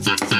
Friday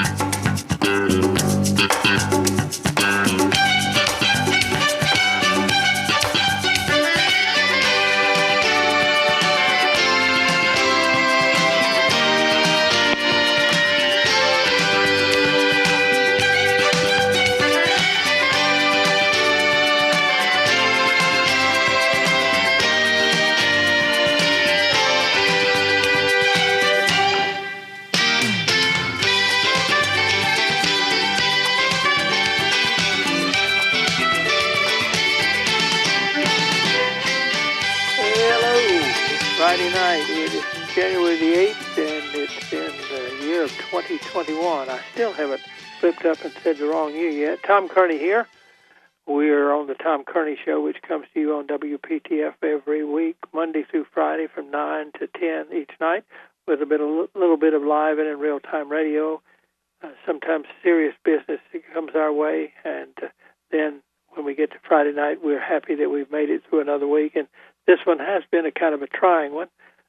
Tom Kearney here. We're on the Tom Kearney Show, which comes to you on WPTF every week, Monday through Friday from 9 to 10 each night, with a bit, a little bit of live and in real time radio. Uh, sometimes serious business comes our way, and uh, then when we get to Friday night, we're happy that we've made it through another week. And this one has been a kind of a trying one,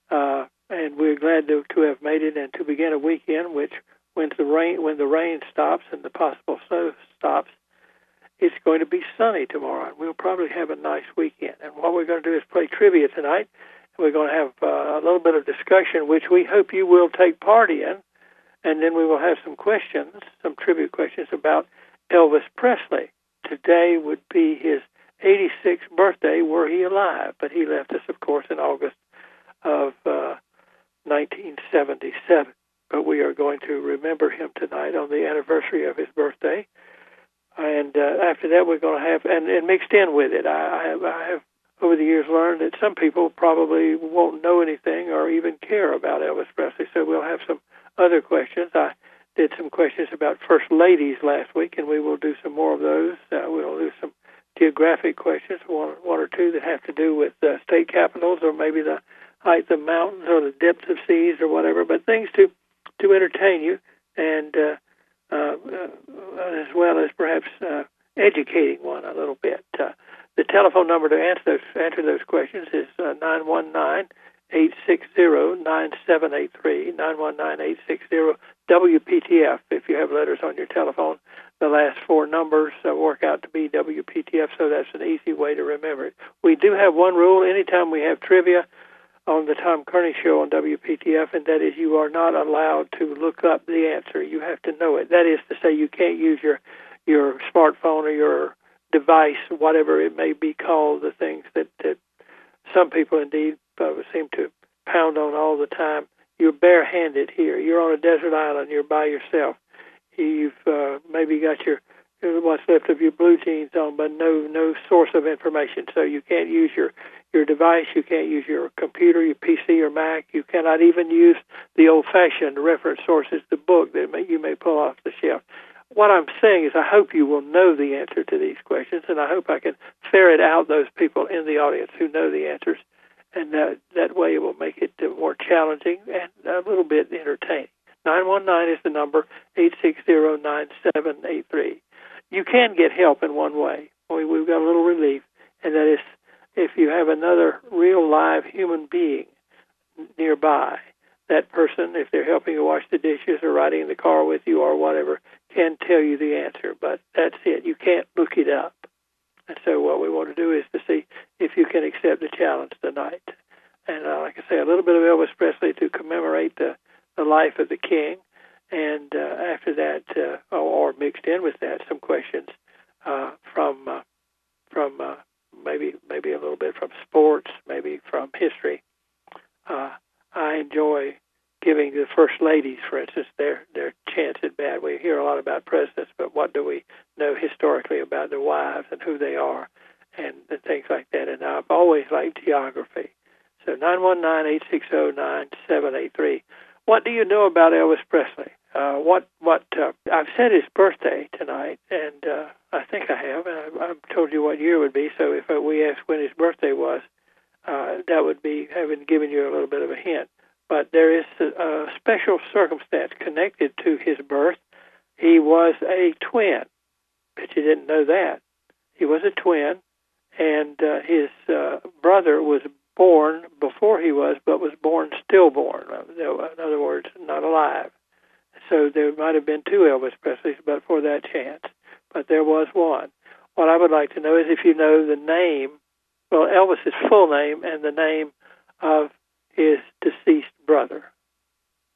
uh, and we're glad to, to have made it and to begin a weekend which, when the rain when the rain stops and the possible snow stops, it's going to be sunny tomorrow, we'll probably have a nice weekend. And what we're going to do is play trivia tonight. We're going to have uh, a little bit of discussion, which we hope you will take part in, and then we will have some questions, some trivia questions about Elvis Presley. Today would be his 86th birthday were he alive, but he left us, of course, in August of uh, 1977. But we are going to remember him tonight on the anniversary of his birthday. And uh, after that, we're going to have, and, and mixed in with it, I, I, have, I have over the years learned that some people probably won't know anything or even care about Elvis Presley. So we'll have some other questions. I did some questions about first ladies last week, and we will do some more of those. Uh, we'll do some geographic questions, one, one or two that have to do with uh, state capitals or maybe the height of mountains or the depths of seas or whatever, but things to to entertain you and uh, uh, uh, as well as perhaps uh, educating one a little bit. Uh, the telephone number to answer those answer those questions is nine one nine eight six zero nine seven eight three nine one nine eight six zero WPTF if you have letters on your telephone the last four numbers work out to be WPTF, so that's an easy way to remember it. We do have one rule anytime we have trivia on the Tom Kearney Show on WPTF, and that is you are not allowed to look up the answer. You have to know it. That is to say, you can't use your your smartphone or your device, whatever it may be called, the things that, that some people indeed uh, seem to pound on all the time. You're barehanded here. You're on a desert island. You're by yourself You've uh, maybe got your what's left of your blue jeans on, but no no source of information. So you can't use your your device. You can't use your computer, your PC or Mac. You cannot even use the old-fashioned reference sources, the book that may, you may pull off the shelf. What I'm saying is, I hope you will know the answer to these questions, and I hope I can ferret out those people in the audience who know the answers, and that that way it will make it more challenging and a little bit entertaining. 919 is the number, 860-9783. You can get help in one way. We, we've got a little relief, and that is if you have another real live human being nearby, that person, if they're helping you wash the dishes or riding in the car with you or whatever, can tell you the answer. But that's it. You can't look it up. And so what we want to do is to see if you can accept the challenge tonight. And uh, like I say, a little bit of Elvis Presley to commemorate the the life of the king, and uh, after that, uh, or mixed in with that, some questions uh, from uh, from uh, maybe maybe a little bit from sports, maybe from history. Uh, I enjoy giving the first ladies, for instance, their their chance at bat. We hear a lot about presidents, but what do we know historically about their wives and who they are, and, and things like that. And I've always liked geography. So nine one nine eight six zero nine seven eight three. What do you know about Elvis Presley? Uh, what what uh, I've said his birthday tonight, and uh, I think I have. I, I've told you what year it would be. So if uh, we asked when his birthday was, uh, that would be having given you a little bit of a hint. But there is a, a special circumstance connected to his birth. He was a twin. Bet you didn't know that. He was a twin, and uh, his uh, brother was born before he was, but was born stillborn. Uh, uh, in other words, not alive. so there might have been two Elvis Presleys, but for that chance. But there was one. What I would like to know is if you know the name, well, Elvis's full name and the name of his deceased brother.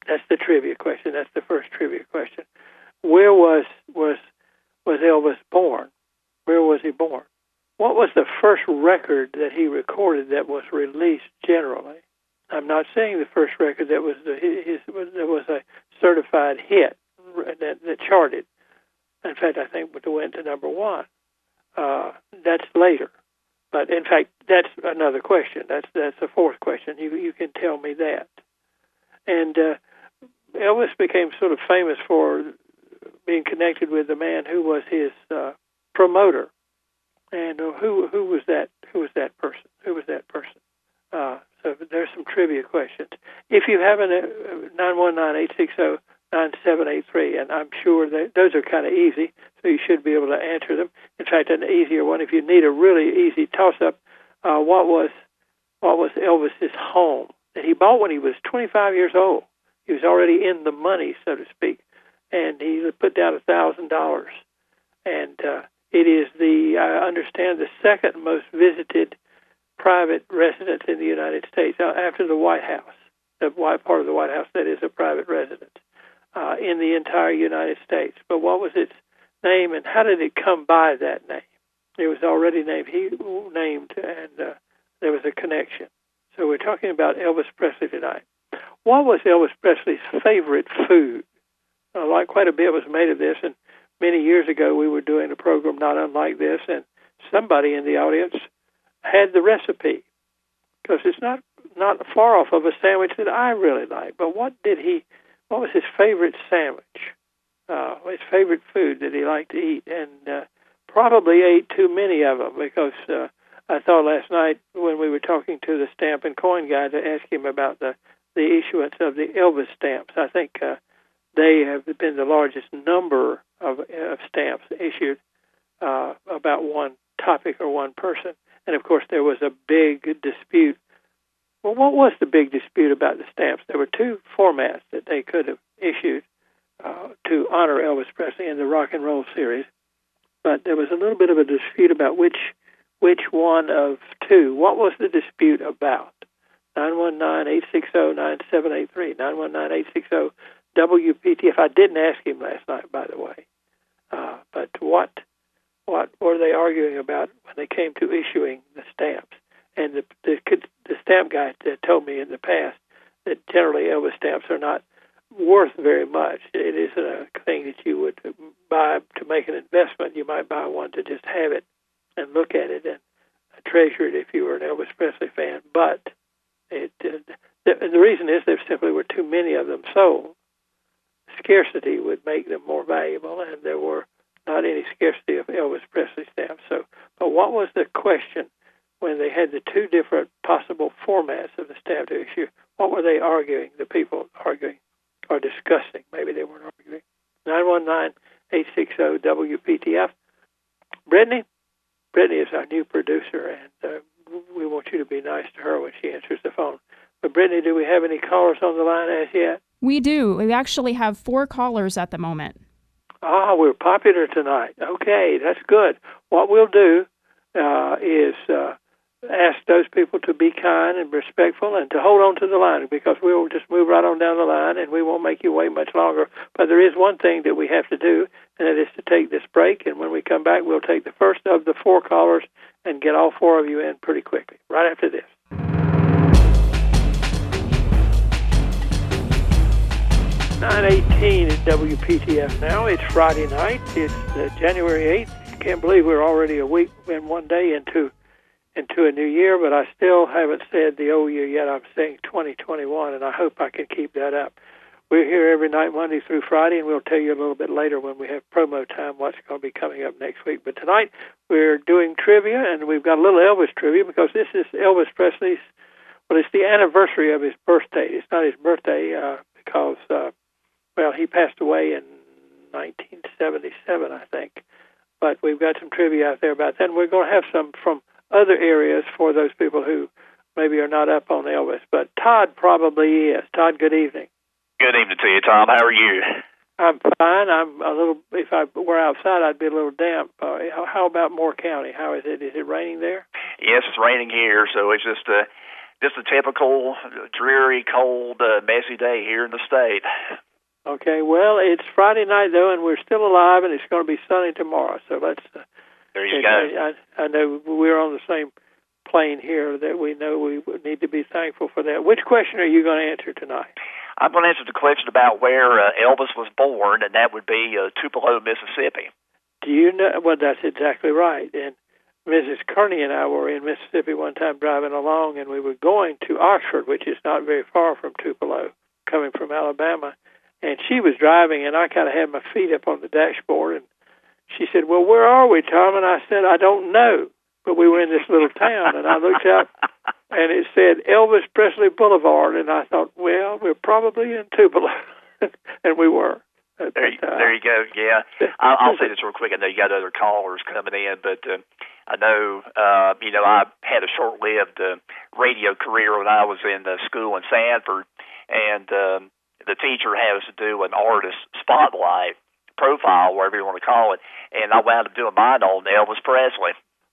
That's the trivia question. That's the first trivia question. Where was was was Elvis born? Where was he born? What was the first record that he recorded that was released generally? I'm not saying the first record that was the, his, that was a certified hit that, that charted. In fact, I think it went to number one. Uh, that's later, but in fact, that's another question. That's that's the fourth question. You you can tell me that. And uh, Elvis became sort of famous for being connected with the man who was his uh, promoter. And uh, who who was that? Who was that person? Who was that person? Uh, so there's some trivia questions. If you have a uh, nine one nine eight six zero nine seven eight three, and I'm sure that those are kind of easy, so you should be able to answer them. In fact, an easier one, if you need a really easy toss-up, uh, what was what was Elvis's home that he bought when he was 25 years old? He was already in the money, so to speak, and he put down a thousand dollars. And uh, it is the I understand the second most visited private residence in the United States uh, after the White House. The white part of the White House that is a private residence uh, in the entire United States. But what was its name, and how did it come by that name? It was already named. He named, and uh, there was a connection. So we're talking about Elvis Presley tonight. What was Elvis Presley's favorite food? Uh, like quite a bit was made of this, and many years ago we were doing a program not unlike this, and somebody in the audience had the recipe because it's not not far off of a sandwich that I really like. But what did he? What was his favorite sandwich? Uh, his favorite food that he liked to eat, and uh, probably ate too many of them because uh, I thought last night when we were talking to the stamp and coin guy to ask him about the the issuance of the Elvis stamps. I think uh, they have been the largest number of, of stamps issued uh, about one topic or one person. And of course, there was a big dispute. Well, what was the big dispute about the stamps? There were two formats that they could have issued uh, to honor Elvis Presley in the rock and roll series, but there was a little bit of a dispute about which which one of two. What was the dispute about? 919-860-9783, 919-860-WPTF. I didn't ask him last night, by the way. Uh, but what what were they arguing about when they came to issuing the stamps? And the the, the stamp guy told me in the past that generally Elvis stamps are not worth very much. It isn't a thing that you would buy to make an investment. You might buy one to just have it and look at it and treasure it if you were an Elvis Presley fan. But it, uh, the, the reason is there simply were too many of them sold. Scarcity would make them more valuable, and there were not any scarcity of Elvis Presley stamps. So, but what was the question when they had the two different possible formats of the stamp to issue? What were they arguing? The people arguing or discussing? Maybe they weren't arguing. Nine one nine eight six zero WPTF. Brittany, Brittany is our new producer, and uh, we want you to be nice to her when she answers the phone. But Brittany, do we have any callers on the line as yet? We do. We actually have four callers at the moment. Ah, we're popular tonight. Okay, that's good. What we'll do uh, is uh, ask those people to be kind and respectful and to hold on to the line because we'll just move right on down the line and we won't make you wait much longer. But there is one thing that we have to do, and that is to take this break. And when we come back, we'll take the first of the four callers and get all four of you in pretty quickly, right after this. 918 at WPTF now. It's Friday night. It's uh, January 8th. Can't believe we're already a week and one day into into a new year, but I still haven't said the old year yet. I'm saying 2021, and I hope I can keep that up. We're here every night, Monday through Friday, and we'll tell you a little bit later when we have promo time what's going to be coming up next week. But tonight we're doing trivia, and we've got a little Elvis trivia because this is Elvis Presley's. Well, it's the anniversary of his birthday. It's not his birthday uh, because, uh, well, he passed away in 1977, I think. But we've got some trivia out there about that. And we're going to have some from other areas for those people who maybe are not up on Elvis. But Todd probably is. Todd, good evening. Good evening to you, Tom. How are you? I'm fine. I'm a little. If I were outside, I'd be a little damp. Uh, how, about Moore County? How is it? Is it raining there? Yes, it's raining here, so it's just a just a typical dreary, cold, uh, messy day here in the state. Okay. Well, it's Friday night though, and we're still alive, and it's going to be sunny tomorrow. So let's. Uh, There you go. I, I know we're on the same plane here that we know we need to be thankful for that. Which question are you going to answer tonight? I'm going to answer the question about where uh, Elvis was born, and that would be uh, Tupelo, Mississippi. Do you know? Well, that's exactly right. And Mrs. Kearney and I were in Mississippi one time driving along, and we were going to Oxford, which is not very far from Tupelo, coming from Alabama. And she was driving, and I kind of had my feet up on the dashboard. And she said, "Well, where are we, Tom?" And I said, "I don't know." But we were in this little town, and I looked out, and it said Elvis Presley Boulevard, and I thought, "Well, we're probably in Tupelo," and we were. There, you- there you go. Yeah, I'll, I'll say this real quick. I know you got other callers coming in, but uh, I know uh, you know I had a short-lived uh, radio career when I was in uh, school in Sanford, and um, the teacher has to do an artist spotlight profile, whatever you want to call it, and I wound up doing mine on Elvis Presley.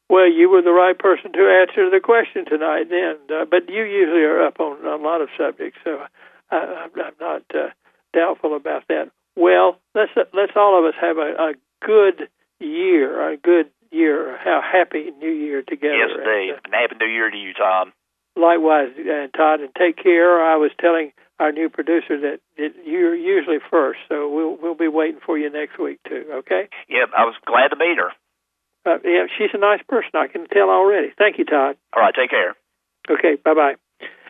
Well, you were the right person to answer the question tonight, then. Uh, but you usually are up on a lot of subjects, so I, I'm, I'm not uh, doubtful about that. Well, let's let's all of us have a, a good year, a good year, a happy New Year together. Yes, And, indeed. uh, And Happy New Year to you, Tom. likewise, and Todd, and take care. I was telling our new producer that, that you're usually first, so we'll we'll be waiting for you next week too. Okay? Yep, I was glad to meet her. Uh, yeah, she's a nice person. I can tell already. Thank you, Todd. All right, take care. Okay, bye bye.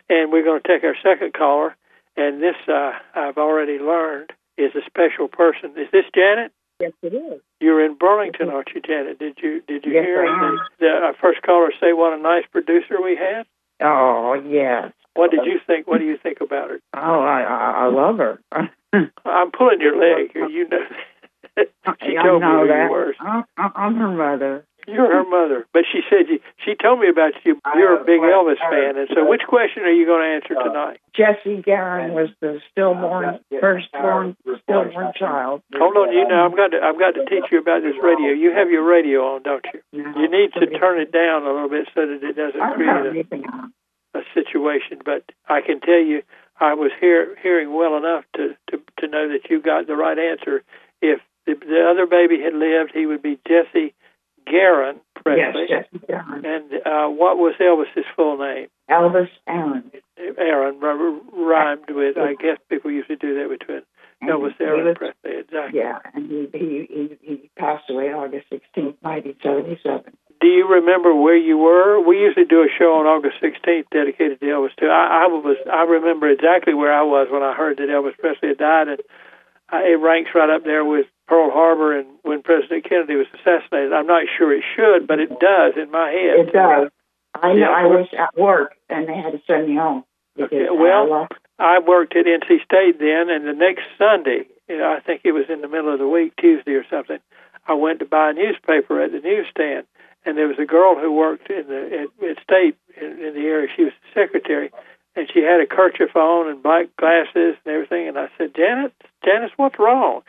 And we're going to take our second caller, and this uh, I've already learned is a special person. Is this Janet? Yes, it is. You're in Burlington, aren't you, Janet? Did you did you Yes, hear I the, the our first caller say what a nice producer we had? Oh, yes. What did you think? What do you think about her? Oh, I I, I love her. I'm pulling your leg. You know. she I told me know who that. you were. I'm, I'm her mother. You're her mother, but she said you. She told me about you. You're a big Elvis fan, and so which question are you going to answer uh, tonight? Jesse Garon was the stillborn, firstborn, stillborn child. Hold on, you know I've got to I've got to teach you about this radio. You have your radio on, don't you? You need to turn it down a little bit so that it doesn't I don't have create a, a situation. But I can tell you, I was hear, hearing well enough to, to to know that you got the right answer. If the, the other baby had lived, he would be Jesse Garon Yes, Jesse Garon. And uh, what was Elvis's full name? Elvis Aaron. Aaron r- rhymed with. I guess people usually do that between And Elvis Aaron was- Presley. Exactly. Yeah, and he, he he he passed away August sixteenth, nineteen seventy seven. Do you remember where you were? We usually do a show on August 16th dedicated to Elvis too. I, I was I remember exactly where I was when I heard that Elvis Presley had died, and I, it ranks right up there with Pearl Harbor and when President Kennedy was assassinated. I'm not sure it should, but it does in my head. It does. I Yeah, I was at work and they had to send me home. Okay, well- I worked at NC State then, and the next Sunday, you know, I think it was in the middle of the week, Tuesday or something, I went to buy a newspaper at the newsstand, and there was a girl who worked in the at, at State in, in the area. She was the secretary, and she had a kerchief on and black glasses and everything. And I said, Janet, Janice, what's wrong?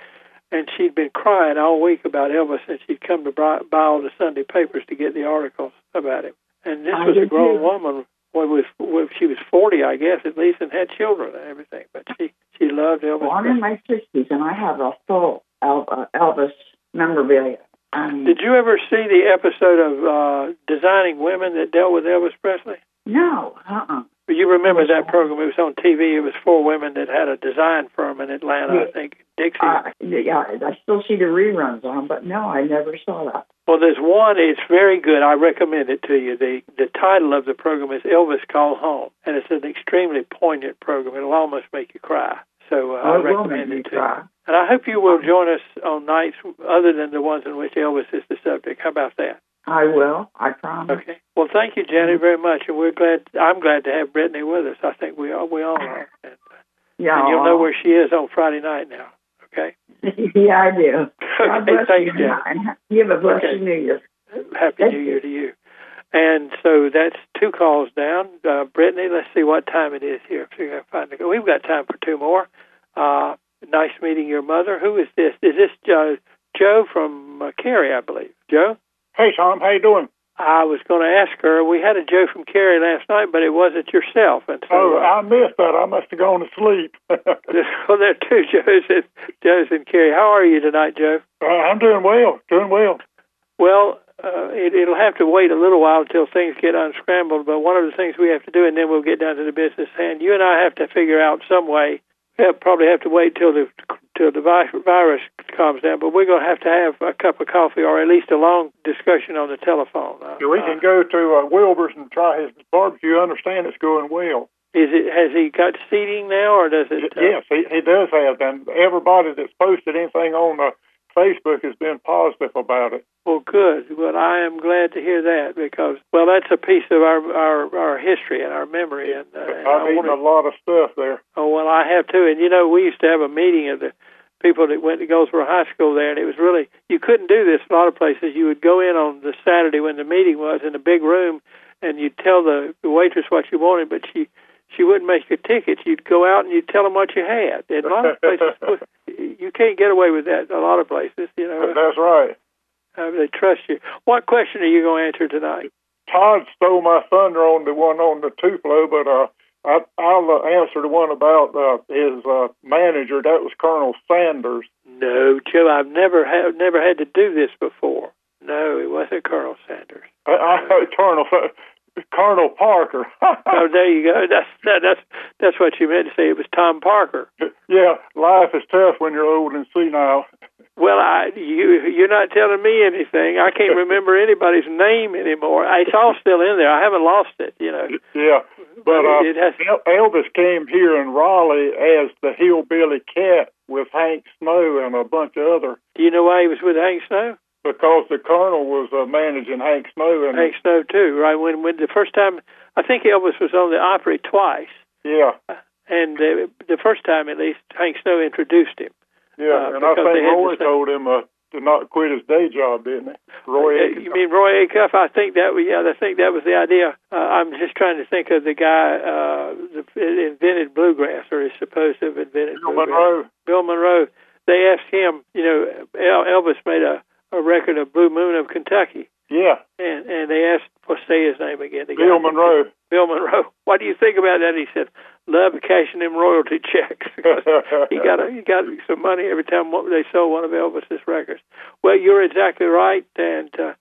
And she'd been crying all week about Elvis, and she'd come to buy, buy all the Sunday papers to get the articles about him. And this I was a grown too. woman well, was well, she was forty, I guess, at least, and had children and everything. But she she loved Elvis. Well, I'm in my sixties and I have a full uh, Elvis memorabilia. Um, Did you ever see the episode of uh, Designing Women that dealt with Elvis Presley? no, uh-uh. You remember that program? It was on TV. It was four women that had a design firm in Atlanta, I think, Dixie. Uh, yeah, I still see the reruns on, but no, I never saw that. Well, there's one. It's very good. I recommend it to you. the The title of the program is Elvis Call Home, and it's an extremely poignant program. It'll almost make you cry. So uh, I I recommend me it to you. And I hope you will join us on nights other than the ones in which Elvis is the subject. How about that? I will. I promise. Okay. Well, thank you, Janet, very much, and we're glad. I'm glad to have Brittany with us. I think we all we all are, and, Yeah, and you'll know where she is on Friday night now. Okay. yeah, I do. God Okay. bless Thanks, you. Janet. You have a blessed Okay. New Year. Happy New Year to you. And so that's two calls down. Uh, Brittany, let's see what time it is here. If we can find it. We've got time for two more. Uh, nice meeting your mother. Who is this? Is this uh, Joe from uh, Cary, I believe? Joe? Hey, Tom. How you doing? I was going to ask her. We had a Joe from Cary last night, but it wasn't yourself. And so, oh, uh, I missed that. I must have gone to sleep. well, there are two Joes in, Joes in Cary. How are you tonight, Joe? uh, I'm doing well. Doing well. Well, uh, it, it'll have to wait a little while until things get unscrambled. But one of the things we have to do, and then we'll get down to the business hand. You and I have to figure out some way. We'll probably have to wait till the till the virus calms down. But we're going to have to have a cup of coffee, or at least a long discussion on the telephone. Uh, Yeah, we can go to uh, Wilber's and try his barbecue. I understand it's going well. Is it has he got seating now, or does it? Uh, yes, he, he does have. And everybody that's posted anything on uh, Facebook has been positive about it. Well, good. Well, I am glad to hear that because, well, that's a piece of our our, our history and our memory. And, uh, and I've I eaten a lot of stuff there. Oh well, I have too. And you know, we used to have a meeting of the people that went to Goldsboro High School there, and it was really you couldn't do this a lot of places. You would go in on the Saturday when the meeting was in a big room, and you'd tell the, the waitress what you wanted, but she she wouldn't make your tickets. You'd go out and you'd tell them what you had. And a lot of places you can't get away with that. A lot of places, you know, That's right. uh, they trust you. What question are you going to answer tonight? Todd stole my thunder on the one on the Tupelo, but uh, I, I'll uh, answer the one about uh, his uh, manager. That was Colonel Sanders. No, Joe, I've never had never had to do this before. No, it wasn't Colonel Sanders. I, I, Colonel Colonel Parker. Oh, there you go. That's that, that's that's what you meant to say. It was Tom Parker. yeah, life is tough when you're old and senile. Well, I you you're not telling me anything. I can't remember anybody's name anymore. It's all still in there. I haven't lost it. You know. Yeah, but uh, it has. Elvis came here in Raleigh as the hillbilly cat with Hank Snow and a bunch of other Do you know why he was with Hank Snow? Because the colonel was uh, managing Hank Snow and Hank Snow too, right? When when the first time, I think Elvis was on the Opry twice, yeah, and uh, the first time at least, Hank Snow introduced him. yeah, Uh, and I think Roy told him uh, to not quit his day job, didn't he? Roy. Uh, you mean Roy Acuff? I think that was yeah. I think that was the idea. Uh, I'm just trying to think of the guy uh, that invented bluegrass, or is supposed to have invented Bill bluegrass. Monroe. Bill Monroe. They asked him. You know, El- Elvis made a, a record of Blue Moon of Kentucky, Yeah, and and they asked, well, say his name again. The Bill guy- Monroe. Bill Monroe. What do you think about that? He said, "Love cashing them royalty checks." he got a, he got some money every time they sold one of Elvis's records. Well, you're exactly right, and uh,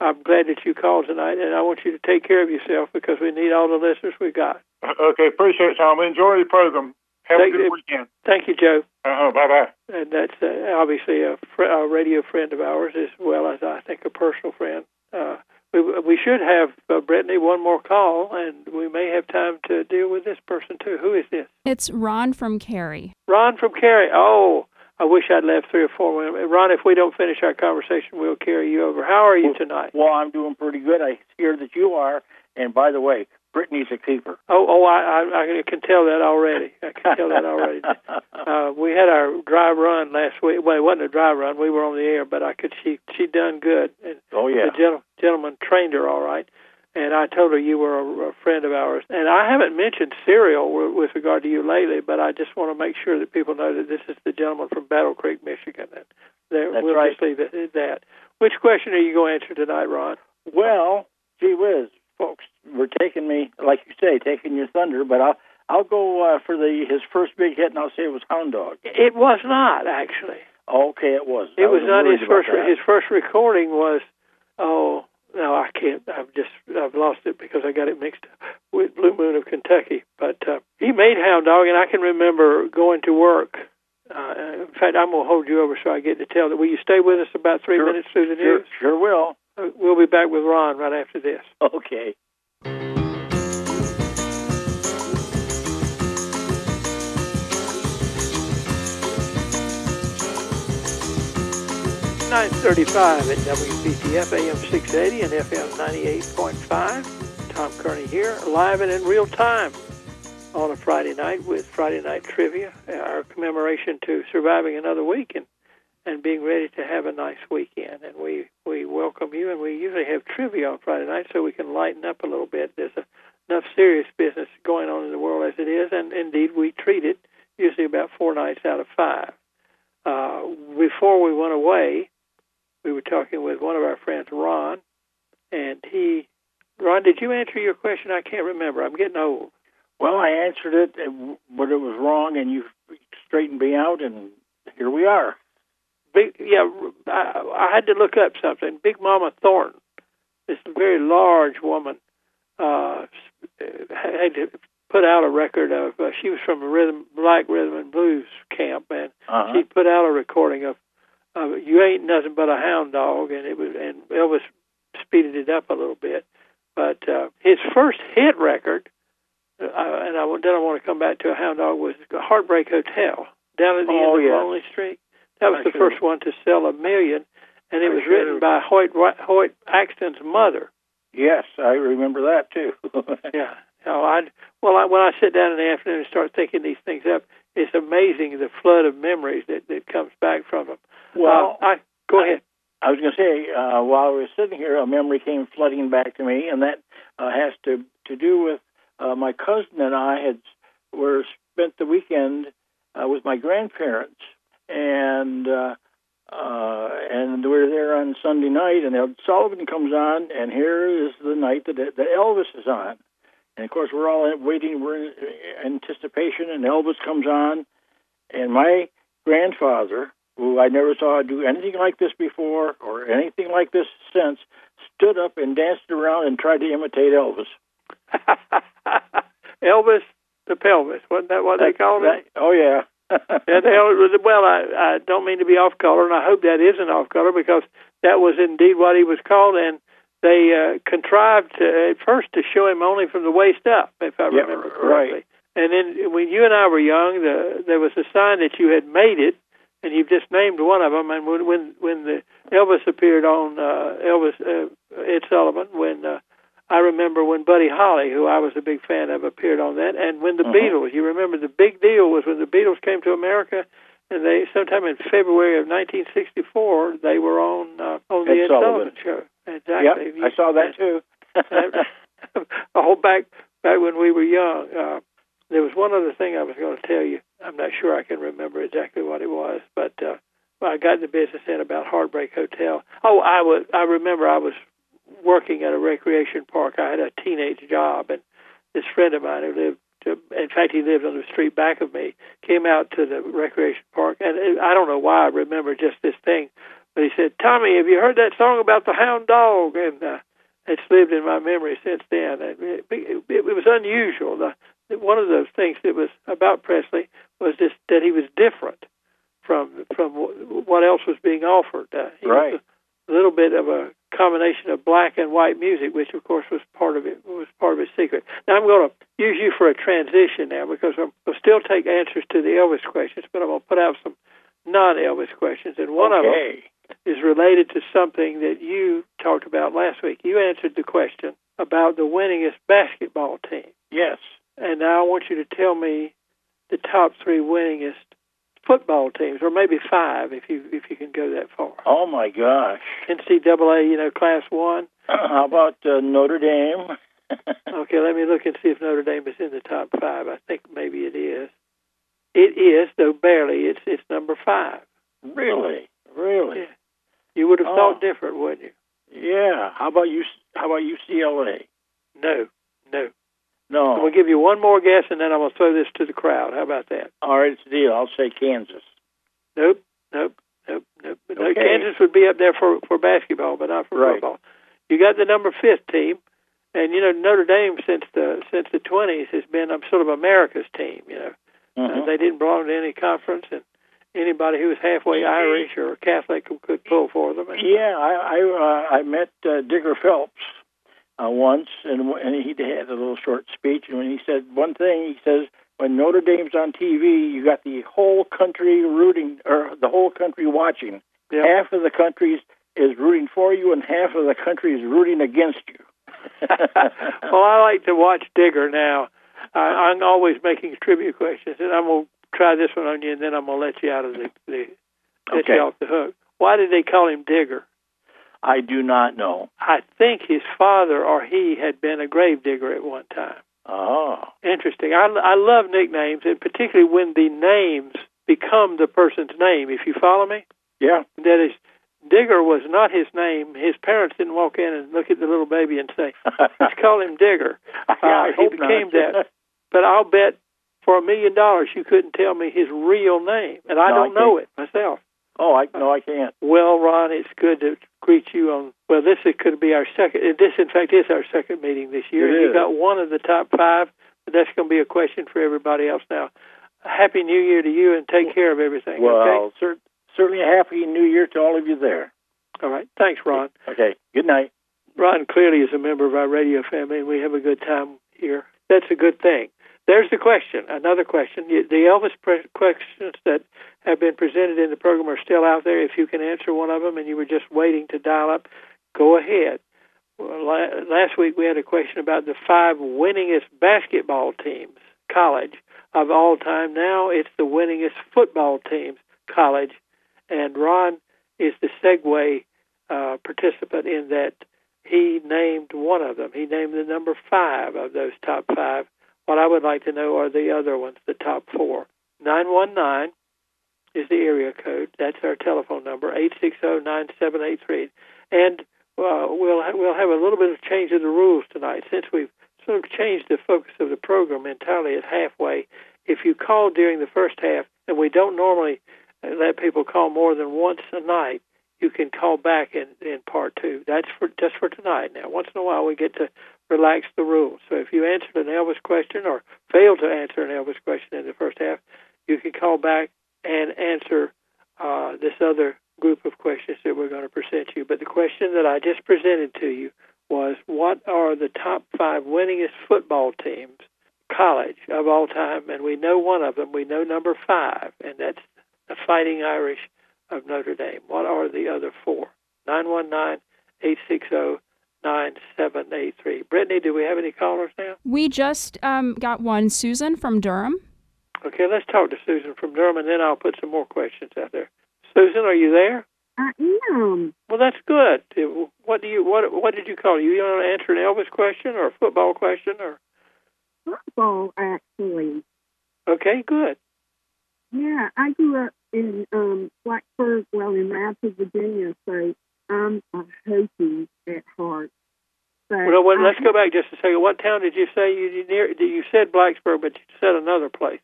I'm glad that you called tonight. And I want you to take care of yourself because we need all the listeners we got. okay, appreciate it, Tom. Enjoy the program. Have Thank a good you. weekend. Thank you, Joe. Uh-huh, bye bye. And that's uh, obviously a, fr- a radio friend of ours, as well as I think a personal friend. Uh, we we should have uh, Brittany one more call, and we may have time to deal with this person too. Who is this? It's Ron from Cary. Ron from Cary. Oh, I wish I'd left three or four. Ron, if we don't finish our conversation, we'll carry you over. How are you tonight? Well, I'm doing pretty good. I hear that you are. And by the way, Brittany's a keeper. Oh, oh, I, I, I can tell that already. I can tell that already. Uh, we had our dry run last week. Well, it wasn't a dry run. We were on the air, but I could. She she done good. And oh yeah. the gentle, gentleman trained her all right. And I told her you were a, a friend of ours. And I haven't mentioned cereal with, with regard to you lately, but I just want to make sure that people know that this is the gentleman from Battle Creek, Michigan. And there, That's we'll right. just leave it at that. Which question are you going to answer tonight, Ron? Well, gee whiz, folks, we're taking me, like you say, taking your thunder. But I'll I'll go uh, for the his first big hit, and I'll say it was Hound Dog. It was not actually. Okay, it was. It I was not his first. that. His first recording was, oh no, I can't. I've just I've lost it because I got it mixed up with Blue Moon of Kentucky. But uh, he made Hound Dog, and I can remember going to work. Uh, in fact, I'm going to hold you over so I get to tell that. Will you stay with us about three Sure, minutes through the Sure, news? sure will. We'll be back with Ron right after this. Okay. Nine thirty-five at WPTF AM six eighty and FM ninety-eight point five. Tom Kearney here, live and in real time on a Friday night with Friday night trivia, our commemoration to surviving another week and and being ready to have a nice weekend. And we we welcome you, and we usually have trivia on Friday night so we can lighten up a little bit. There's a, enough serious business going on in the world as it is, and indeed we treat it usually about four nights out of five. uh, before we went away, we were talking with one of our friends, Ron, and he, Ron, did you answer your question? I can't remember. I'm getting old. Well, I answered it, but it was wrong, and you straightened me out, and here we are. Big, yeah, I, I had to look up something. Big Mama Thornton, this very large woman, uh, had to put out a record of. Uh, she was from a rhythm, black rhythm and blues camp, and Uh-huh. she put out a recording of, of "You Ain't Nothing But a Hound Dog," and it was, and Elvis speeded it up a little bit. But uh, his first hit record, uh, and I then I want to come back to a hound dog was Heartbreak Hotel down at the Oh, end of yeah. Lonely Street. That was the first one to sell a million, and it was written by Hoyt Hoyt Axton's mother. Yes, I remember that too. Yeah. Oh, I well, I, when I sit down in the afternoon and start thinking these things up, it's amazing the flood of memories that that comes back from them. Well, uh, I go ahead. I was going to say, uh, while I was sitting here, a memory came flooding back to me, and that uh, has to to do with uh, my cousin and I had were spent the weekend uh, with my grandparents, and uh, uh, and we were there on Sunday night, and Ed Sullivan comes on, and here is the night that that Elvis is on, and of course we're all waiting, we're in anticipation, and Elvis comes on, and my grandfather who I never saw do anything like this before or anything like this since, stood up and danced around and tried to imitate Elvis. Elvis the pelvis, wasn't that what they called it? Oh yeah. Yeah, they, well, I, I don't mean to be off color, and I hope that isn't off color because that was indeed what he was called, and they uh, contrived to, at first to show him only from the waist up, if I Yeah, remember right. correctly. And then when you and I were young, the, there was a sign that you had made it, and you've just named one of them. And when when when the Elvis appeared on uh, Elvis uh, Ed Sullivan, when uh, I remember when Buddy Holly, who I was a big fan of, appeared on that, and when the Mhm. Beatles. You remember the big deal was when the Beatles came to America, and they sometime in February of 1964 they were on uh, on the Ed Ed Sullivan. Sullivan show. Yep, Exactly. I saw that too. a whole back back when we were young. Uh, there was one other thing I was going to tell you. I'm not sure I can remember exactly what it was, but uh, I got in the business in about Heartbreak Hotel. Oh, I was. I remember I was working at a recreation park. I had a teenage job, and this friend of mine who lived. To, in fact, he lived on the street back of me. Came out to the recreation park, and I don't know why I remember just this thing, but he said, "Tommy, have you heard that song about the hound dog?" And uh, it's lived in my memory since then. It, it, it, it was unusual. The, one of those things that was about Presley was just that he was different from from wh- what else was being offered. Uh, he Right. Was little bit of a combination of black and white music, which of course was part of it was part of his secret. Now I'm going to use you for a transition now because I'm, I'll still take answers to the Elvis questions, but I'm going to put out some non-Elvis questions, and one of them is related to something that you talked about last week. You answered the question about the winningest basketball team. Yes. And now I want you to tell me the top three winningest football teams, or maybe five if you if you can go that far. Oh my gosh. NCAA, you know, Class One. How about uh, Notre Dame? Okay, let me look and see if Notre Dame is in the top five. I think maybe it is. It is, though barely. It's it's number five. really? Really? Yeah. You would have Oh. thought different, wouldn't you? Yeah. How about you? How about UCLA? No, no. I'm gonna give you one more guess, and then I'm gonna throw this to the crowd. How about that? All right, it's a deal. I'll say Kansas. Nope, nope, nope, nope. No, Okay. Kansas would be up there for for basketball, but not for Right. football. You got the number fifth team, and you know Notre Dame since the since the twenties has been um, sort of America's team. You know, uh, Mhm. they didn't belong to any conference, and anybody who was halfway Irish or Catholic could, could pull for them. And, Yeah, I I, uh, I met uh, Digger Phelps uh, once, and and he had a little short speech, and when he said one thing, he says when Notre Dame's on TV, you got the whole country rooting, or the whole country watching. Yeah. Half of the countries is rooting for you, and half of the country is rooting against you. well, I like to watch Digger now. I, I'm always making trivia questions, and I'm gonna try this one on you, and then I'm gonna let you out of the, the let Okay. you off the hook. Why did they call him Digger? I do not know. I think his father or he had been a grave digger at one time. Oh, Interesting. I, I love nicknames, and particularly when the names become the person's name. If you follow me, Yeah. that is, Digger was not his name. His parents didn't walk in and look at the little baby and say, "Let's call him Digger." Yeah, Uh, he became that. But I'll bet for a million dollars you couldn't tell me his real name, and I No, don't I know it myself. Oh, I no, I can't. Well, Ron, it's good to greet you on. Well, this is, could be our second. This, in fact, is our second meeting this year. You got one of the top five, but that's going to be a question for everybody else now. Happy New Year to you, and take care of everything. Well, okay. cer- certainly a happy New Year to all of you there. All right. Thanks, Ron. Okay. Good night. Ron clearly is a member of our radio family, and we have a good time here. That's a good thing. There's the question. Another question. The Elvis pre- questions that have been presented in the program are still out there. If you can answer one of them and you were just waiting to dial up, go ahead. Last week we had a question about the five winningest basketball teams, college, of all time. Now it's the winningest football teams, college. And Ron is the segue uh, participant in that he named one of them. He named the number five of those top five. What I would like to know are the other ones, the top four. 919 is the area code. That's our telephone number, 860-9783. And uh, we'll, ha- we'll have a little bit of change in the rules tonight. Since we've sort of changed the focus of the program entirely at halfway, if you call during the first half, and we don't normally uh, let people call more than once a night, you can call back in, in part two. That's for just for tonight. Now, once in a while, we get to relax the rules. So if you answered an Elvis question or failed to answer an Elvis question in the first half, you can call back and answer uh, this other group of questions that we're going to present to you. But the question that I just presented to you was, what are the top five winningest football teams, college of all time? And we know one of them. We know number five, and that's the Fighting Irish of Notre Dame. What are the other four? 919-860-9783. Brittany, do we have any callers now? We just um, got one, Susan from Durham. Okay, let's talk to Susan from Durham, and then I'll put some more questions out there. Susan, are you there? I am. Well, that's good. What do you what What did you call? You want to answer an Elvis question or a football question or? Football, actually. Okay, good. Yeah, I grew up in um, Blacksburg, well, in Radford, Virginia, so I'm a Hokie at heart. But Well, well, let's I- go back just a second. What town did you say you near? You said Blacksburg, but you said another place.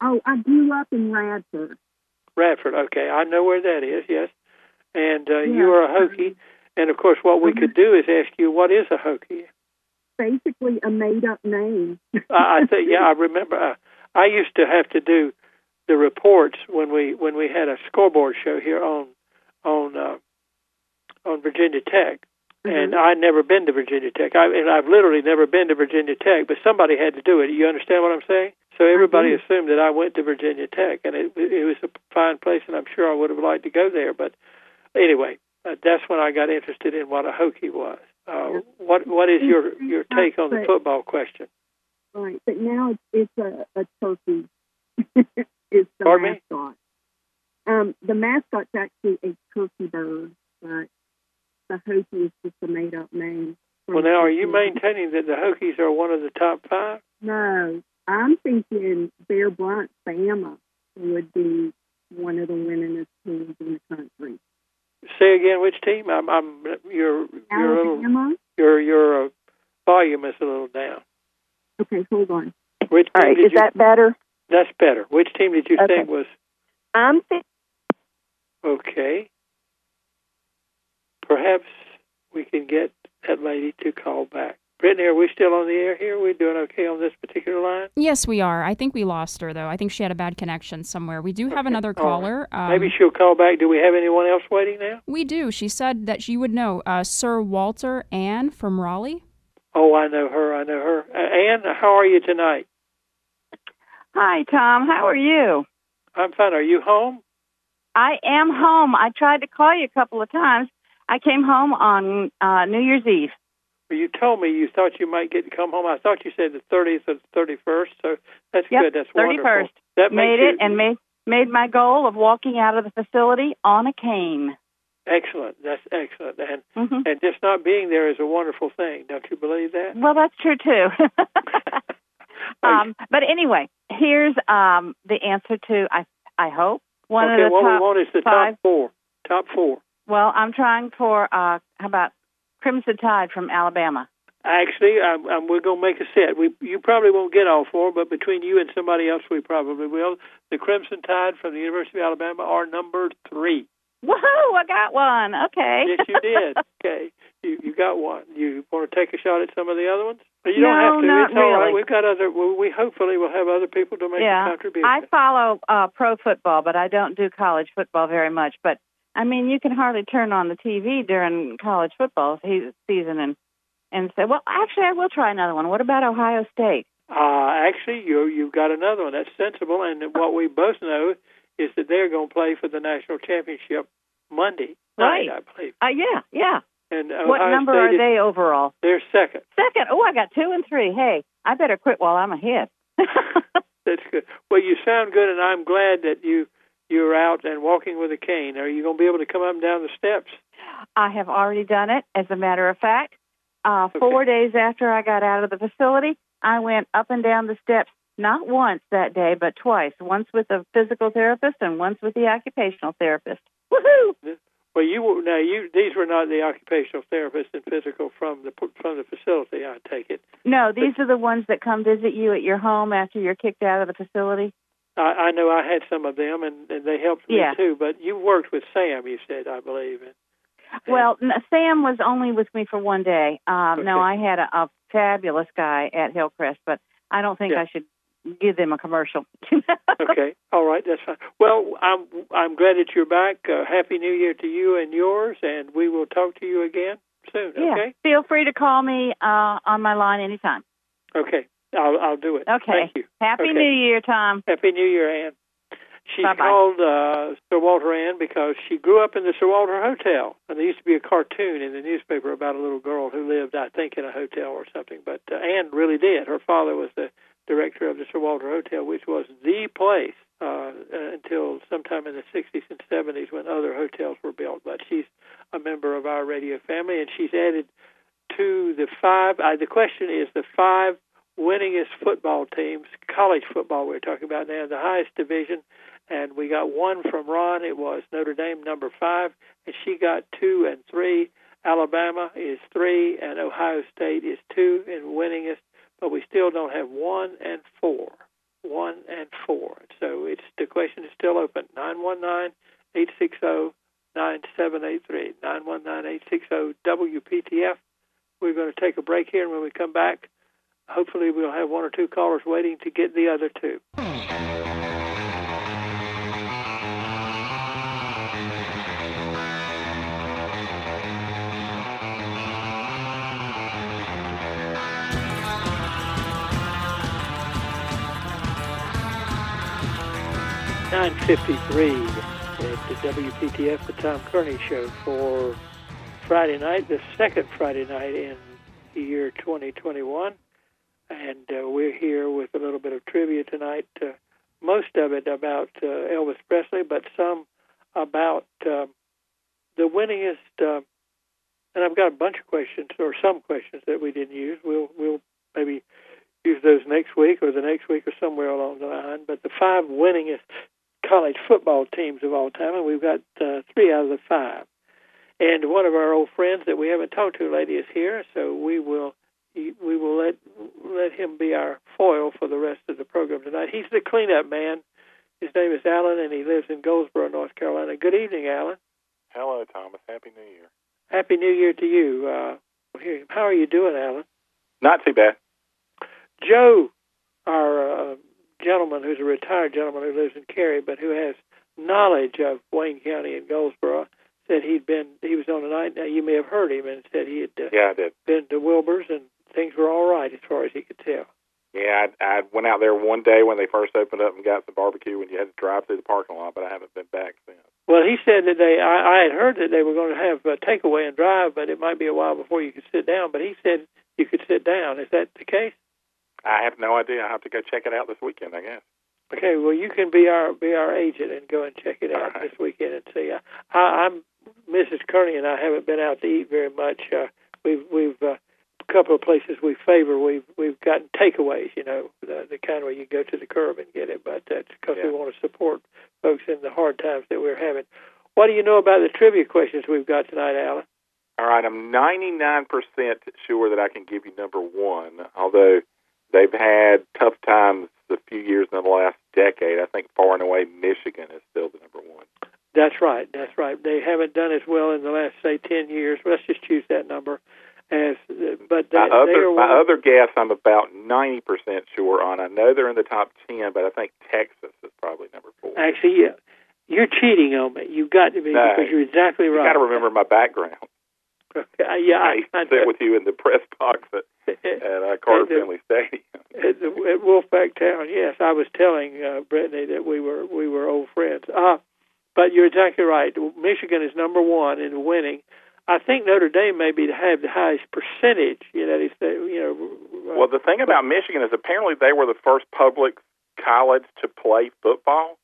Oh, I grew up in Radford. Radford. Okay, I know where that is. Yes, and uh, Yeah. you are a Hokie, and of course, what we Mhm. could do is ask you what is a Hokie. Basically, a made-up name. I, I think, yeah, I remember. Uh, I used to have to do the reports when we when we had a scoreboard show here on on uh, on Virginia Tech, and Mhm. I'd never been to Virginia Tech. I, and I've literally never been to Virginia Tech, but somebody had to do it. You understand what I'm saying? So everybody do. assumed that I went to Virginia Tech, and it it was a fine place, and I'm sure I would have liked to go there. But anyway, uh, that's when I got interested in what a Hokie was. Uh, what what is your your take on the football question? Right, but now it's, it's a, a turkey. it's the Pardon me? mascot. Um, the mascot's actually a turkey bird, but the Hokie is just a made-up name. Well, now, are you maintaining that the Hokies are one of the top five? No, I'm thinking Bear Bryant, Bama would be one of the winningest teams in the country. Say again, which team? I'm, I'm your your little Alabama. your your uh, volume is a little down. Okay, hold on. Which All team right, did is you? that better? That's better. Which team did you Okay. think was I'm thinking okay? Perhaps we can get that lady to call back. Brittany, are we still on the air here? Are we doing okay on this particular line? Yes, we are. I think we lost her though. I think she had a bad connection somewhere. We do have Okay, another all right. caller. Um, Maybe she'll call back. Do we have anyone else waiting now? we do. She said that she would know uh, Sir Walter Ann from Raleigh. Oh, I know her. I know her. Uh, Ann, how are you tonight? Hi, Tom. How are you? I'm fine. Are you home? I am home. I tried to call you a couple of times. I came home on uh, New Year's Eve. Well, you told me you thought you might get to come home. I thought you said the 30th or the 31st, so that's Yep, good. That's wonderful. 31st. That made makes it and made made my goal of walking out of the facility on a cane. excellent. That's excellent. And hmm and just not being there is a wonderful thing. Don't you believe that? Well, that's true too. um, but anyway, here's um, the answer to I I hope. One okay, of the what top we want is the five. top four. Top four. Well, I'm trying for uh how about Crimson Tide from Alabama? Actually, I'm, I'm, we're going to make a set. We you probably won't get all four, but between you and somebody else, we probably will. The Crimson Tide from the University of Alabama are number three. Woohoo! I got one. Okay. Yes, you did. okay, you you got one. You want to take a shot at some of the other ones? You don't No, have to. not it's all right. really. We've got other. We we hopefully will have other people to make yeah. a contribution. I follow uh pro football, but I don't do college football very much. But I mean, you can hardly turn on the TV during college football season and and say, well, actually, I will try another one. What about Ohio State? Uh, actually, you you've got another one. That's sensible. And what we both know is that they're going to play for the national championship Monday Right. night, I believe. Uh, yeah, yeah. And what Ohio number State are they overall? They're second. Second. Oh, I got two and three. Hey, I better quit while I'm ahead. That's good. Well, you sound good, and I'm glad that you you're out and walking with a cane. Are you going to be able to come up and down the steps? I have already done it. As a matter of fact, uh, four days after I got out of the facility, I went up and down the steps not once that day, but twice. Once with a physical therapist and once with the occupational therapist. Woohoo! Well, you were- now you these were not the occupational therapist and physical from the from the facility. I take it. No, these are the ones that come visit you at your home after you're kicked out of the facility. I, I know I had some of them, and, and they helped me Yeah. too. But you worked with Sam, you said, I believe. And, Well, n- Sam was only with me for one day. Um, No, I had a, a fabulous guy at Hillcrest, but I don't think Yeah. I should give them a commercial. okay, all right, that's fine. Well, I'm I'm glad that you're back. Uh, Happy New Year to you and yours, and we will talk to you again soon. yeah. Okay, Feel free to call me uh, on my line anytime. okay, I'll I'll do it. Okay. Thank you. Happy Okay. New Year, Tom. Happy New Year, Anne. She's Bye-bye. called uh, Sir Walter Ann because she grew up in the Sir Walter Hotel, and there used to be a cartoon in the newspaper about a little girl who lived, I think, in a hotel or something. But uh, Ann really did. Her father was the director of the Sir Walter Hotel, which was the place uh, until sometime in the 60s and 70s when other hotels were built. But she's a member of our radio family, and she's added to the five. Uh, the question is the five winningest football teams, college football we're talking about now, the highest division. And we got one from Ron. It was Notre Dame, number five, and she got two and three. Alabama is three, and Ohio State is two in winningest. But we still don't have one and four. One and four. So it's the question is still open. Nine one nine eight six zero nine seven eight three. Nine one nine eight six oh, zero WPTF. We're going to take a break here, and when we come back, hopefully we'll have one or two callers waiting to get the other two. Nine fifty-three at the WPTF, the Tom Kearney Show for Friday night, the second Friday night in the year 2021, and uh, we're here with a little bit of trivia tonight. Uh, most of it about uh, Elvis Presley, but some about uh, the winningest. Uh, and I've got a bunch of questions, or some questions that we didn't use. We'll we'll maybe use those next week, or the next week, or somewhere along the line. But the five winningest college football teams of all time, and we've got uh, three out of the five. And one of our old friends that we haven't talked to lately is here, so we will we will let let him be our foil for the rest of the program tonight. He's the cleanup man. His name is Alan, and he lives in Goldsboro, North Carolina. Good evening, Alan. Hello, Thomas. Happy New Year. Happy New Year to you. Uh, how are you doing, Alan? Not too bad. Joe, our uh, gentleman who's a retired gentleman who lives in Cary, but who has knowledge of Wayne County and Goldsboro, said he'd been he was on a night. Now you may have heard him and said he had uh, Yeah, I did. been to Wilber's and things were all right as far as he could tell. Yeah, I, I went out there one day when they first opened up and got some barbecue, and you had to drive through the parking lot, but I haven't been back since. Well, he said that they. I, I had heard that they were going to have uh, takeaway and drive, but it might be a while before you could sit down. But he said you could sit down. Is that the case? I have no idea. I have to go check it out this weekend, I guess. Okay. Well, you can be our be our agent and go and check it out this weekend and see. I, I, I'm Mrs. Kearney and I haven't been out to eat very much. Uh, we've we've uh, a couple of places we favor. We've we've gotten takeaways, you know, the, the kind where you go to the curb and get it. But that's because Yeah. we want to support folks in the hard times that we're having. What do you know about the trivia questions we've got tonight, Alan? All right, I'm 99% sure that I can give you number one, although they've had tough times a few years in the last decade. I think far and away Michigan is still the number one. That's right. That's right. They haven't done as well in the last say ten years. Let's just choose that number. As but they, my other are my other guess, I'm about 90% sure on. I know they're in the top 10, but I think Texas is probably number four. Actually, yeah, you're cheating on me. You've got to be No. because you're exactly right. You got to remember my background. Uh, yeah, I, I sit with you in the press box at, at uh, Carter Finley Stadium. at, the, at Wolfpack Town. Yes, I was telling uh, Brittany that we were we were old friends. Uh, but you're exactly right. Michigan is number one in winning. I think Notre Dame may be to have the highest percentage. You know, they say, you know. uh, Well, the thing about Michigan is apparently they were the first public college to play football.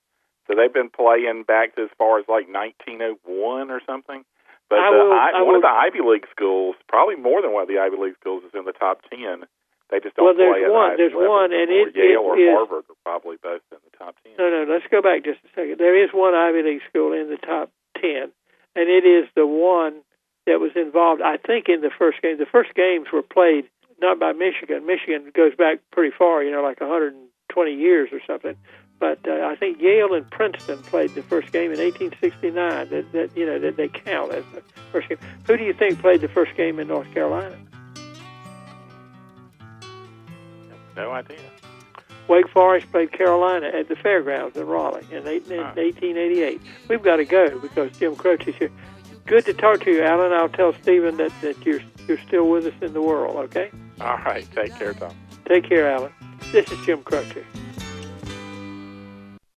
So they've been playing back to as far as like 1901 or something. But I the, will- I, I one will- of the Ivy League schools, probably more than one of the Ivy League schools, is in the top 10. They just don't Well, there's play one- there's one, and it- Yale it or is- Harvard are probably both in the top 10. No, no. Let's go back just a second. There is one Ivy League school in the top ten, and it is the one that was involved. I think in the first game. The first games were played not by Michigan. Michigan goes back pretty far, you know, like 120 years or something. But uh, I think Yale and Princeton played the first game in 1869. That, that you know that they count as the first game. Who do you think played the first game in North Carolina? No idea. Wake Forest played Carolina at the fairgrounds in Raleigh in, in Huh. 1888. We've got to go because Jim Croce is here. Good to talk to you, Alan. I'll tell Stephen that, that you're you're still with us in the world. Okay. All right. Take care, Tom. Take care, Alan. This is Jim Croce.